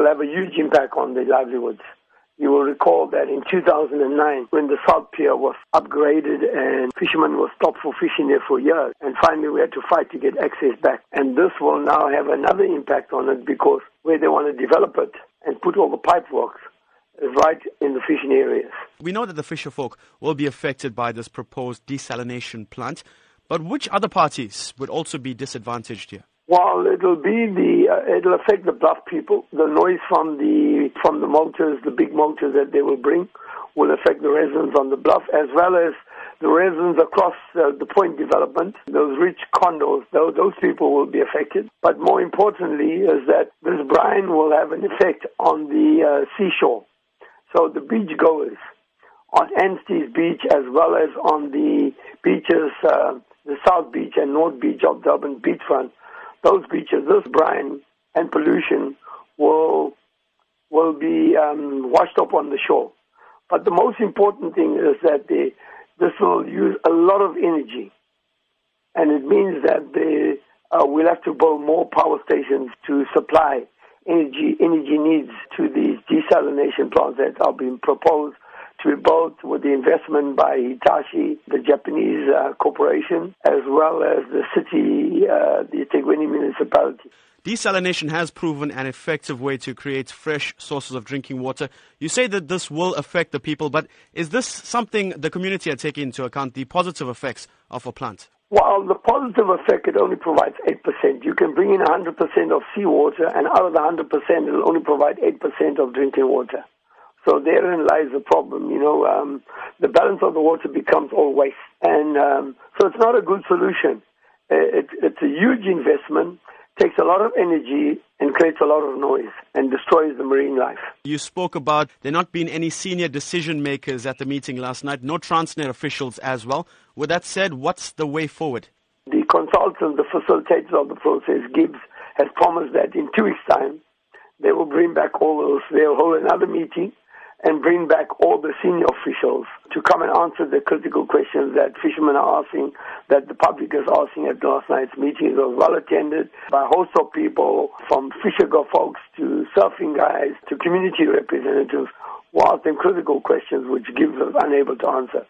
it'll have a huge impact on their livelihoods. You will recall that in 2009, when the Salt Pier was upgraded and fishermen were stopped for fishing there for years, and finally we had to fight to get access back. And this will now have another impact on it because where they want to develop it and put all the pipe works is right in the fishing areas. We know that the fisher folk will be affected by this proposed desalination plant, but which other parties would also be disadvantaged here? Well, it'll be the uh, it'll affect the bluff people. The noise from the from the motors, the big motors that they will bring, will affect the residents on the bluff as well as the residents across uh, the point development. Those rich condos, those, those people will be affected. But more importantly, is that this brine will have an effect on the uh, seashore. So the beach goers on Anstey's Beach as well as on the beaches, uh, the South Beach and North Beach of Durban beachfront those beaches, this brine and pollution will will be um, washed up on the shore. But the most important thing is that this will use a lot of energy, and it means that they uh, will have to build more power stations to supply energy energy needs to these desalination plants that are being proposed to be built with the investment by Hitachi, the Japanese uh, corporation, as well as the city, uh, the eThekwini municipality. Desalination has proven an effective way to create fresh sources of drinking water. You say that this will affect the people, but is this something the community are taking into account, the positive effects of a plant? Well, the positive effect, it only provides 8%. You can bring in 100% of seawater, and out of the 100%, it'll only provide 8% of drinking water. So therein lies the problem. You know, um, the balance of the water becomes all waste, and um, so it's not a good solution. It, it's a huge investment, takes a lot of energy, and creates a lot of noise, and destroys the marine life. You spoke about there not being any senior decision makers at the meeting last night, no Transnet officials as well. With that said, what's the way forward? The consultant, the facilitator of the process, Gibbs, has promised that in two weeks' time they will bring back all those. They'll hold another meeting and bring back all the senior officials to come and answer the critical questions that fishermen are asking, that the public is asking at last night's meeting. It was well attended by a host of people, from fisher folks to surfing guys to community representatives, who asked them critical questions which Gibbs was unable to answer.